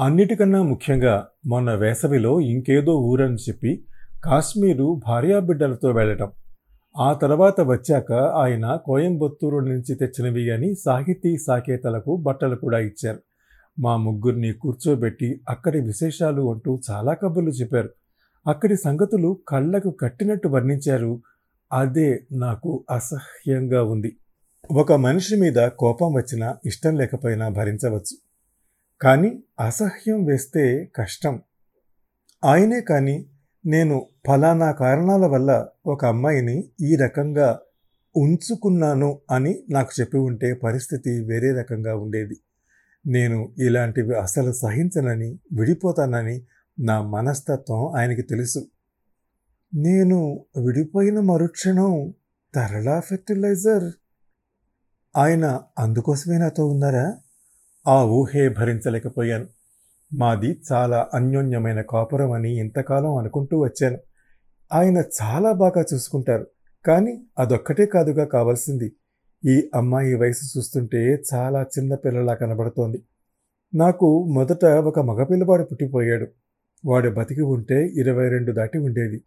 అన్నిటికన్నా ముఖ్యంగా మొన్న వేసవిలో ఇంకేదో ఊరని చెప్పి కాశ్మీరు భార్యాబిడ్డలతో వెళ్ళటం. ఆ తర్వాత వచ్చాక ఆయన కోయంబత్తూరు నుంచి తెచ్చినవి అని సాహితీ సాకేతలకు బట్టలు కూడా ఇచ్చారు. మా ముగ్గురిని కూర్చోబెట్టి అక్కడి విశేషాలు అంటూ చాలా కబుర్లు చెప్పారు. అక్కడి సంగతులు కళ్ళకు కట్టినట్టు వర్ణించారు. అదే నాకు అసహ్యంగా ఉంది. ఒక మనిషి మీద కోపం వచ్చినా ఇష్టం లేకపోయినా భరించవచ్చు. కానీ అసహ్యం వేస్తే కష్టం. ఆయనే కానీ నేను ఫలానా కారణాల వల్ల ఒక అమ్మాయిని ఈ రకంగా ఉంచుకున్నాను అని నాకు చెప్పి ఉంటే పరిస్థితి వేరే రకంగా ఉండేది. నేను ఇలాంటివి అసలు సహించనని విడిపోతానని నా మనస్తత్వం ఆయనకి తెలుసు. నేను విడిపోయిన మరుక్షణం తరళా ఫెర్టిలైజర్. ఆయన అందుకోసమే నాతో ఉన్నారా? ఆ ఊహే భరించలేకపోయాను. మాది చాలా అన్యోన్యమైన కాపురం అని ఇంతకాలం అనుకుంటూ వచ్చాను. ఆయన చాలా బాగా చూసుకుంటారు కానీ అదొక్కటే కాదుగా కావాల్సింది. ఈ అమ్మాయి వయసు చూస్తుంటే చాలా చిన్న పిల్లలా కనబడుతోంది. నాకు మొదట ఒక మగపిల్లవాడు పుట్టిపోయాడు. వాడు బతికి ఉంటే ఇరవై రెండు దాటి ఉండేది.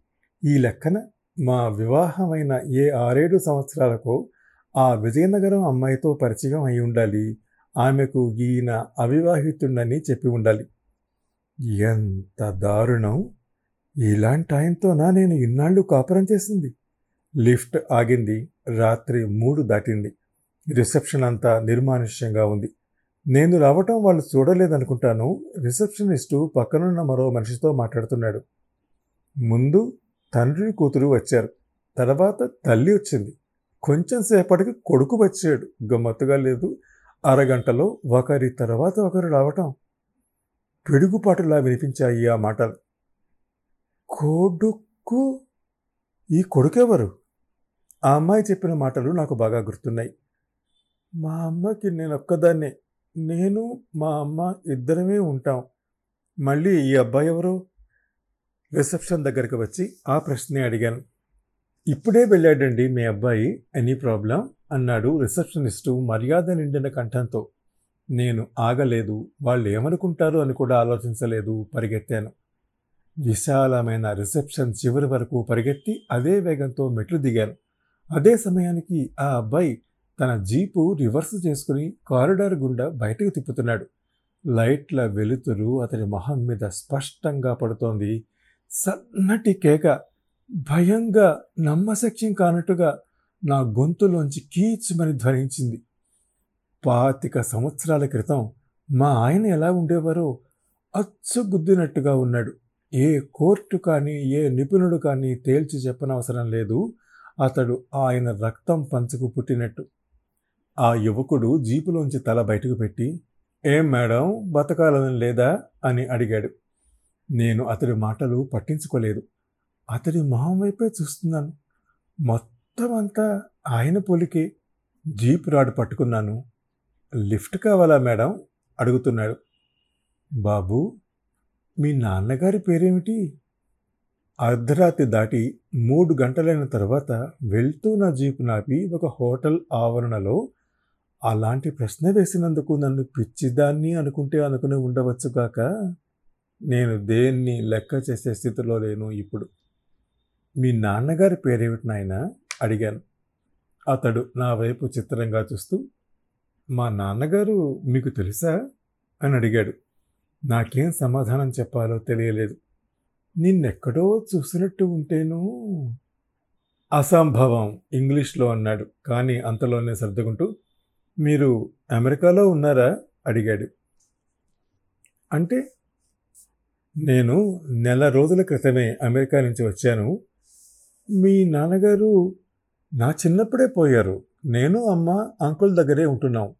ఈ లెక్కన మా వివాహమైన ఏ ఆరేడు సంవత్సరాలకు ఆ విజయనగరం అమ్మాయితో పరిచయం అయి ఉండాలి ఆమెకు ఈయన అవివాహితుడని చెప్పి ఉండాలి. ఎంత దారుణం! ఇలాంటి ఆయనతోనా నేను ఇన్నాళ్ళు కాపురం చేసింది? లిఫ్ట్ ఆగింది. రాత్రి మూడు దాటింది. రిసెప్షన్ అంతా నిర్మానుష్యంగా ఉంది. నేను రావటం వాళ్ళు చూడలేదనుకుంటాను. రిసెప్షనిస్టు పక్కనున్న మరో మనిషితో మాట్లాడుతున్నాడు. ముందు తండ్రి కూతురు వచ్చారు. తర్వాత తల్లి వచ్చింది. కొంచెం సేపటికి కొడుకు వచ్చాడు. గమ్మత్తుగా లేదు. అరగంటలో ఒకరి తర్వాత ఒకరు రావటం పిడుగుపాటులా వినిపించాయి ఆ మాటలు. కొడుకు ఈ కొడుకెవరు? ఆ అమ్మాయి చెప్పిన మాటలు నాకు బాగా గుర్తున్నాయి. మా అమ్మకి నేను ఒక్కదాన్నే నేను మా అమ్మ ఇద్దరమే ఉంటాం. మళ్ళీ ఈ అబ్బాయి ఎవరు? రిసెప్షన్ దగ్గరికి వచ్చి ఆ ప్రశ్నే అడిగాను. ఇప్పుడే వెళ్ళాడండి మీ అబ్బాయి. Any problem? అన్నాడు రిసెప్షనిస్టు మర్యాద నిండిన కంఠంతో. నేను ఆగలేదు వాళ్ళు ఏమనుకుంటారు అని కూడా ఆలోచించలేదు పరిగెత్తాను. విశాలమైన రిసెప్షన్ చివరి వరకు పరిగెత్తి అదే వేగంతో మెట్లు దిగాను. అదే సమయానికి ఆ అబ్బాయి తన జీపు రివర్స్ చేసుకుని కారిడార్ గుండా బయటకు తిప్పుతున్నాడు. లైట్ల వెలుతురు అతని మొహం మీద స్పష్టంగా పడుతోంది. సన్నటి కేక భయంగా నమ్మశక్యం కానట్టుగా నా గొంతులోంచి కీచుమని ధ్వనించింది. పాతిక సంవత్సరాల క్రితం మా ఆయన ఎలా ఉండేవారో అచ్చుగుద్దినట్టుగా ఉన్నాడు. ఏ కోర్టు కానీ ఏ నిపుణుడు కానీ తేల్చి చెప్పనవసరం లేదు. అతడు ఆయన రక్తం పంచుకు పుట్టినట్టు. ఆ యువకుడు జీపులోంచి తల బయటకు పెట్టి ఏం మేడం బతకాలని లేదా? అని అడిగాడు. నేను అతడి మాటలు పట్టించుకోలేదు. అతడి మొహం వైపే చూస్తున్నాను. మొత్తం మొత్తం అంతా ఆయన పొలికి జీప్ రాడ్ పట్టుకున్నాను. లిఫ్ట్ కావాలా మేడం? అడుగుతున్నాడు. బాబు మీ నాన్నగారి పేరేమిటి? అర్ధరాత్రి దాటి మూడు గంటలైన తర్వాత వెళ్తూ నా జీపు నాపి ఒక హోటల్ ఆవరణలో అలాంటి ప్రశ్న వేసినందుకు నన్ను పిచ్చిదాన్ని అనుకుంటే అనుకుని ఉండవచ్చు కాక నేను దేన్ని లెక్క చేసే స్థితిలో లేను ఇప్పుడు. మీ నాన్నగారి పేరేమిటి నాయన? అడిగాను. అతడు నా వైపు చిత్రంగా చూస్తూ మా నాన్నగారు మీకు తెలుసా? అని అడిగాడు. నాకేం సమాధానం చెప్పాలో తెలియలేదు. నిన్నెక్కడో చూసినట్టు ఉంటేను అసంభవం ఇంగ్లీష్లో అన్నాడు. కానీ అంతలోనే సర్దుకుంటూ మీరు అమెరికాలో ఉన్నారా? అడిగాడు. అంటే నేను నెల రోజుల క్రితమే అమెరికా నుంచి వచ్చాను. మీ నాన్నగారు నా చిన్నప్పుడే పోయారు. నేను అమ్మ అంకుల్ దగ్గరే ఉంటున్నాం.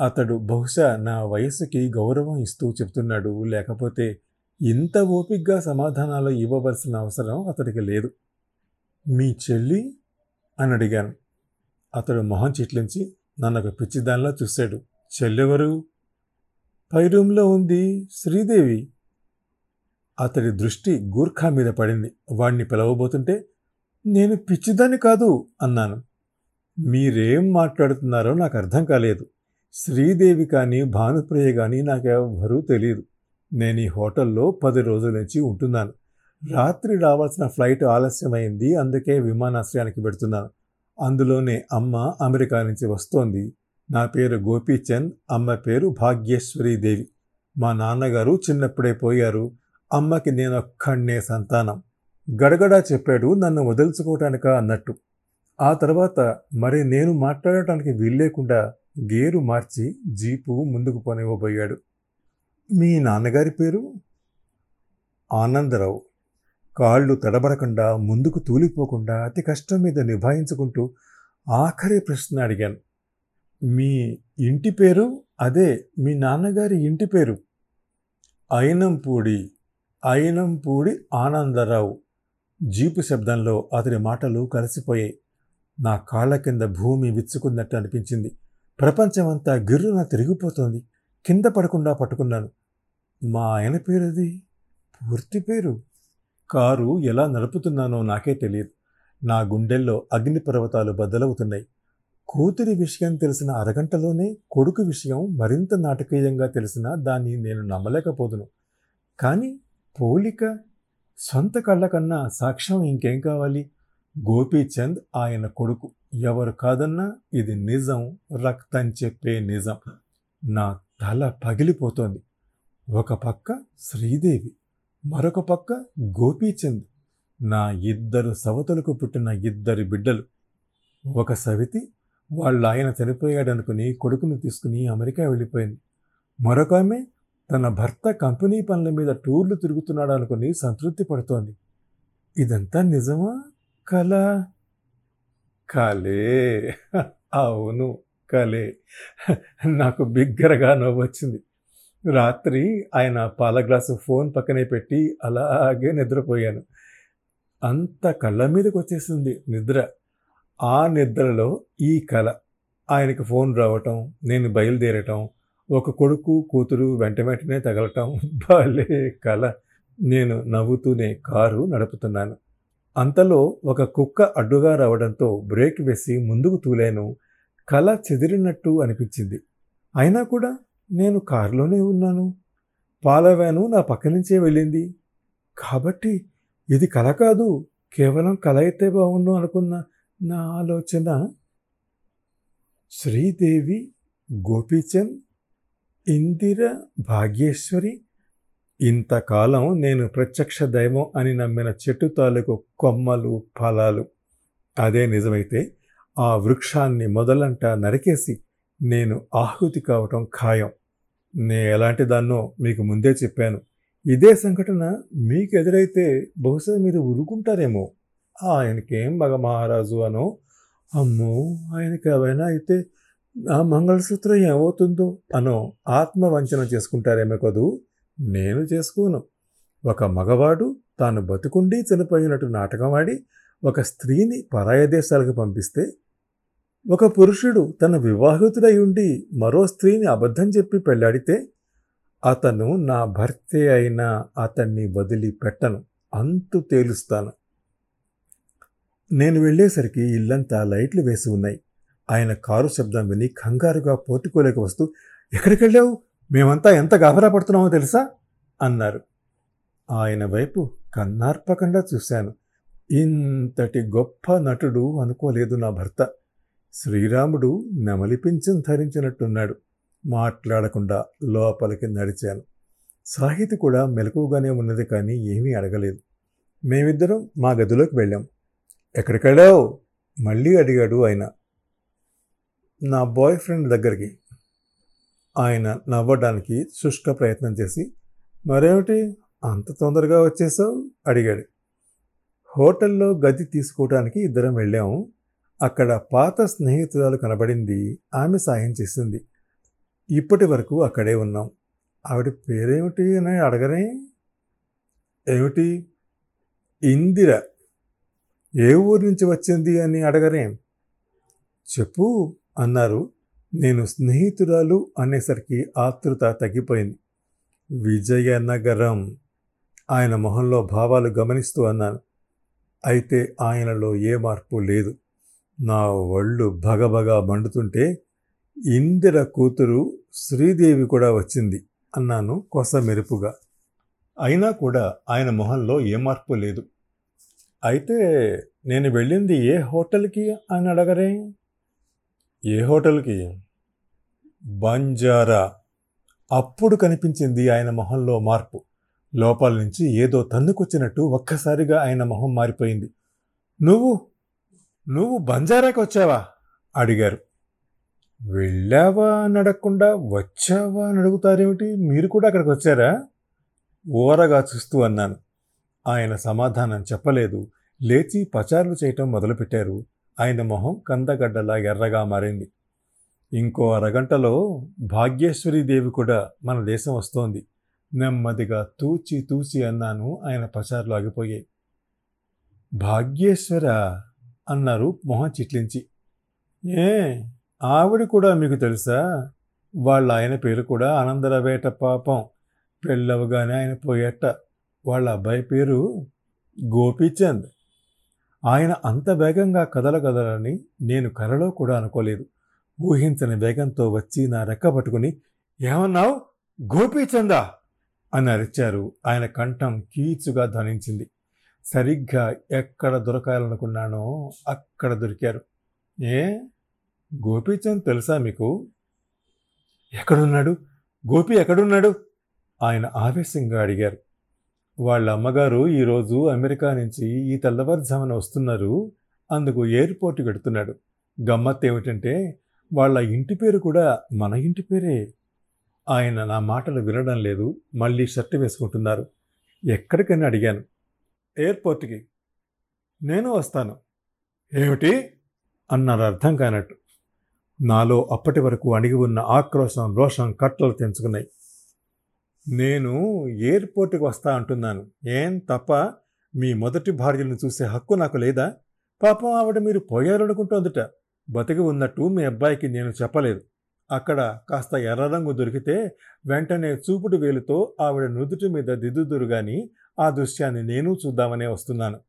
అతడు బహుశా నా వయసుకి గౌరవం ఇస్తూ చెప్తున్నాడు. లేకపోతే ఇంత ఓపిగ్గా సమాధానాలు ఇవ్వవలసిన అవసరం అతడికి లేదు. మీ చెల్లి? అని అడిగాను. అతడు మొహం చిట్లించి నన్ను ఒక పిచ్చిదానిలా చూశాడు. చెల్లెవరు? పై రూమ్లో ఉంది శ్రీదేవి. అతడి దృష్టి గూర్ఖా మీద పడింది. వాణ్ణి పిలవబోతుంటే నేను పిచ్చిదాన్ని కాదు అన్నాను. మీరేం మాట్లాడుతున్నారో నాకు అర్థం కాలేదు. శ్రీదేవి కానీ భానుప్రియ కానీ నాకెవ్వరూ తెలియదు నేను ఈ హోటల్లో పది రోజుల నుంచి ఉంటున్నాను. రాత్రి రావాల్సిన ఫ్లైట్ ఆలస్యమైంది అందుకే విమానాశ్రయానికి పెడుతున్నాను. అందులోనే అమ్మ అమెరికా నుంచి వస్తోంది. నా పేరు గోపీచంద్ అమ్మ పేరు భాగ్యేశ్వరీ దేవి. మా నాన్నగారు చిన్నప్పుడే పోయారు. అమ్మకి నేనొక్కడే సంతానం. గడగడా చెప్పాడు నన్ను వదిల్చుకోవటానిక అన్నట్టు. ఆ తర్వాత మరి నేను మాట్లాడటానికి వీల్లేకుండా గేరు మార్చి జీపు ముందుకు పోనివ్వబోయాడు. మీ నాన్నగారి పేరు? ఆనందరావు. కాళ్ళు తడబడకుండా ముందుకు తూలిపోకుండా అతి కష్టం మీద నిభాయించుకుంటూ ఆఖరి ప్రశ్న అడిగాను. మీ ఇంటి పేరు? అదే మీ నాన్నగారి ఇంటి పేరు? అయినంపూడి అయినంపూడి ఆనందరావు. జీపు శబ్దంలో అతని మాటలు కలిసిపోయాయి. నా కాళ్ళ కింద భూమి విచ్చుకున్నట్టు అనిపించింది. ప్రపంచమంతా గిర్రున తిరిగిపోతోంది. కింద పడకుండా పట్టుకున్నాను. మా ఆయన పేరుది? పూర్తి పేరు? కారు ఎలా నడుపుతున్నానో నాకే తెలియదు. నా గుండెల్లో అగ్నిపర్వతాలు బద్దలవుతున్నాయి. కూతురి విషయం తెలిసిన అరగంటలోనే కొడుకు విషయం మరింత నాటకీయంగా తెలిసినా దాన్ని నేను నమ్మలేకపోదును. కానీ పోలిక సొంత కళ్ళ కన్నా సాక్ష్యం ఇంకేం కావాలి? గోపీచంద్ ఆయన కొడుకు. ఎవరు కాదన్నా ఇది నిజం. రక్తం చెప్పే నిజం. నా తల పగిలిపోతోంది. ఒక పక్క శ్రీదేవి మరొక పక్క గోపీచంద్ నా ఇద్దరు సవతలకు పుట్టిన ఇద్దరు బిడ్డలు. ఒక సవితి వాళ్ళ ఆయన చనిపోయాడనుకుని కొడుకును తీసుకుని అమెరికా వెళ్ళిపోయింది. మరొక ఆమె తన భర్త కంపెనీ పనుల మీద టూర్లు తిరుగుతున్నాడు అనుకుని సంతృప్తి పడుతోంది. ఇదంతా నిజమా? కళ? కలే అవును కలే నాకు బిగ్గరగా నవ్వు వచ్చింది. రాత్రి ఆయన పాల గ్లాసు ఫోన్ పక్కనే పెట్టి అలాగే నిద్రపోయాను. అంత కళ్ళ మీదకి వచ్చేసింది నిద్ర. ఆ నిద్రలో ఈ కళ. ఆయనకి ఫోన్ రావటం నేను బయలుదేరటం ఒక కొడుకు కూతురు వెంట వెంటనే తగలటం భలే కళ నేను నవ్వుతూనే కారు నడుపుతున్నాను. అంతలో ఒక కుక్క అడ్డుగా రావడంతో బ్రేక్ వేసి ముందుకు తూలాను. కళ చెదిరినట్టు అనిపించింది. అయినా కూడా నేను కారులోనే ఉన్నాను. పాలవేను నా పక్క నుంచే వెళ్ళింది. కాబట్టి ఇది కళ కాదు కేవలం కళ అయితే బాగుండు అనుకున్న నా ఆలోచన. శ్రీదేవి గోపీచంద్ ఇందిర భాగ్యేశ్వరి ఇంతకాలం నేను ప్రత్యక్ష దైవం అని నమ్మిన చెట్టు తాలూకు కొమ్మలు ఫలాలు. అదే నిజమైతే ఆ వృక్షాన్ని మొదలంట నరికేసి నేను ఆహుతి కావటం ఖాయం. నే ఎలాంటి దాన్నో మీకు ముందే చెప్పాను. ఇదే సంఘటన మీకు ఎదురైతే బహుశా మీరు ఉరుకుంటారేమో ఆయనకేం మగ మహారాజు అనో? అమ్మో ఆయనకి ఏమైనా అయితే ఆ మంగళసూత్రం ఏమవుతుందో? అనో ఆత్మవంచన చేసుకుంటారేమో కదూ? నేను చేసుకోను. ఒక మగవాడు తాను బతుకుండి చనిపోయినట్టు నాటకం ఆడి ఒక స్త్రీని పరాయ దేశాలకు పంపిస్తే ఒక పురుషుడు తన వివాహితుడై ఉండి మరో స్త్రీని అబద్ధం చెప్పి పెళ్ళాడితే అతను నా భర్తే అయినా అతన్ని వదిలి పెట్టను. అంతు తేలుస్తాను. నేను వెళ్ళేసరికి ఇల్లంతా లైట్లు వేసి ఉన్నాయి. ఆయన కారు శబ్దం విని కంగారుగా పోర్టుకోలేక వస్తూ ఎక్కడికెళ్ళావు? మేమంతా ఎంత గాభరా పడుతున్నామో తెలుసా? అన్నారు. ఆయన వైపు కన్నార్పకుండా చూశాను. ఇంతటి గొప్ప నటుడు అనుకోలేదు నా భర్త. శ్రీరాముడు నెమలిపించం ధరించినట్టున్నాడు. మాట్లాడకుండా లోపలికి నడిచాను. సాహితి కూడా మెలకువగానే ఉన్నది కానీ ఏమీ అడగలేదు. మేమిద్దరం మా గదిలోకి వెళ్ళాం. ఎక్కడికెళ్ళావు? మళ్ళీ అడిగాడు ఆయన. నా బాయ్ ఫ్రెండ్ దగ్గరికి ఆయన నవ్వడానికి శుష్క ప్రయత్నం చేసి మరేమిటి? అంత తొందరగా వచ్చేసావు? అడిగాడు. హోటల్లో గది తీసుకోవడానికి ఇద్దరం వెళ్ళాము. అక్కడ పాత స్నేహితురాలు కనబడింది. ఆమె సాయం చేసింది. ఇప్పటి వరకు అక్కడే ఉన్నాం. ఆవిడ పేరేమిటి అని అడగరే ఏమిటి? ఇందిర. ఏ ఊరి నుంచి వచ్చింది అని అడగరేం చెప్పు. అన్నారు. నేను స్నేహితురాలు అనేసరికి ఆతృత తగ్గిపోయింది. విజయనగరం. ఆయన మొహంలో భావాలు గమనిస్తూ అన్నాను. అయితే ఆయనలో ఏ మార్పు లేదు. నా ఒళ్ళు భగభగా మండుతుంటే ఇందిర కూతురు శ్రీదేవి కూడా వచ్చింది అన్నాను కొస మెరుపుగా అయినా కూడా ఆయన మొహంలో ఏ మార్పు లేదు. అయితే నేను వెళ్ళింది ఏ హోటల్కి అని అడగరే? ఏ హోటల్కి? బంజారా. అప్పుడు కనిపించింది ఆయన మొహంలో మార్పు. లోపల నుంచి ఏదో తన్నుకొచ్చినట్టు ఒక్కసారిగా ఆయన మొహం మారిపోయింది. నువ్వు నువ్వు బంజారాకి వచ్చావా? అడిగారు. వెళ్ళావా అని అడగకుండా వచ్చావా అని అడుగుతారేమిటి? మీరు కూడా అక్కడికి వచ్చారా? ఓరగా చూస్తూ అన్నాను. ఆయన సమాధానం చెప్పలేదు. లేచి పచారులు చేయటం మొదలుపెట్టారు. ఆయన మొహం కందగడ్డలా ఎర్రగా మారింది. ఇంకో అరగంటలో భాగ్యేశ్వరీదేవి కూడా మన దేశం వస్తోంది. నెమ్మదిగా తూచి తూచి అన్నాను ఆయన పచారులు ఆగిపోయాయి. భాగ్యేశ్వర అన్నారు మొహం చిట్లించి ఏ ఆవిడ కూడా మీకు తెలుసా? వాళ్ళ ఆయన పేరు కూడా ఆనందరవేట పాపం. పెళ్ళవగానే ఆయన పోయేట. వాళ్ళ అబ్బాయి పేరు గోపీచంద్. ఆయన అంత వేగంగా కదలగదలని నేను కలలో కూడా అనుకోలేదు. ఊహించని వేగంతో వచ్చి నా రెక్క పట్టుకుని ఏమన్నావు? గోపీచందా అని అరిచారు. ఆయన కంఠం కీచుగా ధ్వనించింది. సరిగ్గా ఎక్కడ దొరకాలనుకున్నానో అక్కడ దొరికారు. ఏ? గోపీచంద్ తెలుసా మీకు? ఎక్కడున్నాడు? గోపి ఎక్కడున్నాడు? ఆయన ఆవేశంగా అడిగారు. వాళ్ళ అమ్మగారు ఈరోజు అమెరికా నుంచి ఈ తెల్లవారుజామున వస్తున్నారు. అందుకు ఎయిర్పోర్ట్ పెడుతున్నాడు గమ్మత్ ఏమిటంటే వాళ్ళ ఇంటి పేరు కూడా మన ఇంటి పేరే. ఆయన నా మాటలు వినడం లేదు. మళ్ళీ షర్ట్ వేసుకుంటున్నారు. ఎక్కడికని అడిగాను. ఎయిర్పోర్ట్కి. నేను వస్తాను. ఏమిటి? అన్నారు అర్థం కానట్టు. నాలో అప్పటి వరకు అణిగి ఉన్న ఆక్రోశం రోషం కట్టలు తెంచుకున్నాయి. నేను ఎయిర్పోర్ట్కి వస్తా అంటున్నాను. ఏం తప్ప? మీ మొదటి భార్యను చూసే హక్కు నాకు లేదా? పాపం ఆవిడ మీరు పోయారనుకుంటోందిట. బతికి ఉన్నట్టు మీ అబ్బాయికి నేను చెప్పలేదు. అక్కడ కాస్త ఎర్ర రంగు దొరికితే వెంటనే చూపుడు వేలుతో ఆవిడ నుదుటి మీద దిద్దుదురు గాని ఆ దృశ్యాన్ని నేను చూద్దామనే వస్తున్నాను.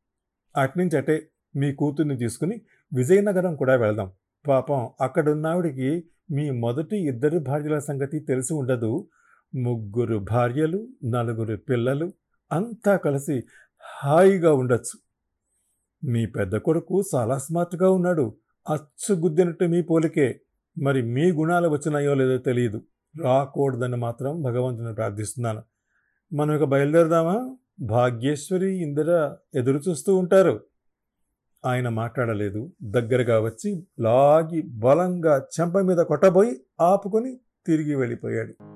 అట్నుంచి అటే మీ కూతుర్ని తీసుకుని విజయనగరం కూడా వెళ్దాం. పాపం అక్కడున్నావిడికి మీ మొదటి ఇద్దరు భార్యల సంగతి తెలిసి ఉండదు. ముగ్గురు భార్యలు నలుగురు పిల్లలు అంతా కలిసి హాయిగా ఉండొచ్చు. మీ పెద్ద కొడుకు చాలా స్మార్ట్గా ఉన్నాడు. అచ్చు గుద్దినట్టు మీ పోలికే. మరి మీ గుణాలు వచ్చినాయో లేదో తెలియదు రాకూడదని మాత్రం భగవంతుని ప్రార్థిస్తున్నాను. మనం ఇక బయలుదేరదామా? భాగ్యేశ్వరి ఇందిర ఎదురు చూస్తూ ఉంటారు. ఆయన మాట్లాడలేదు. దగ్గరగా వచ్చి లాగి బలంగా చెంప మీద కొట్టబోయి ఆపుకొని తిరిగి వెళ్ళిపోయాడు.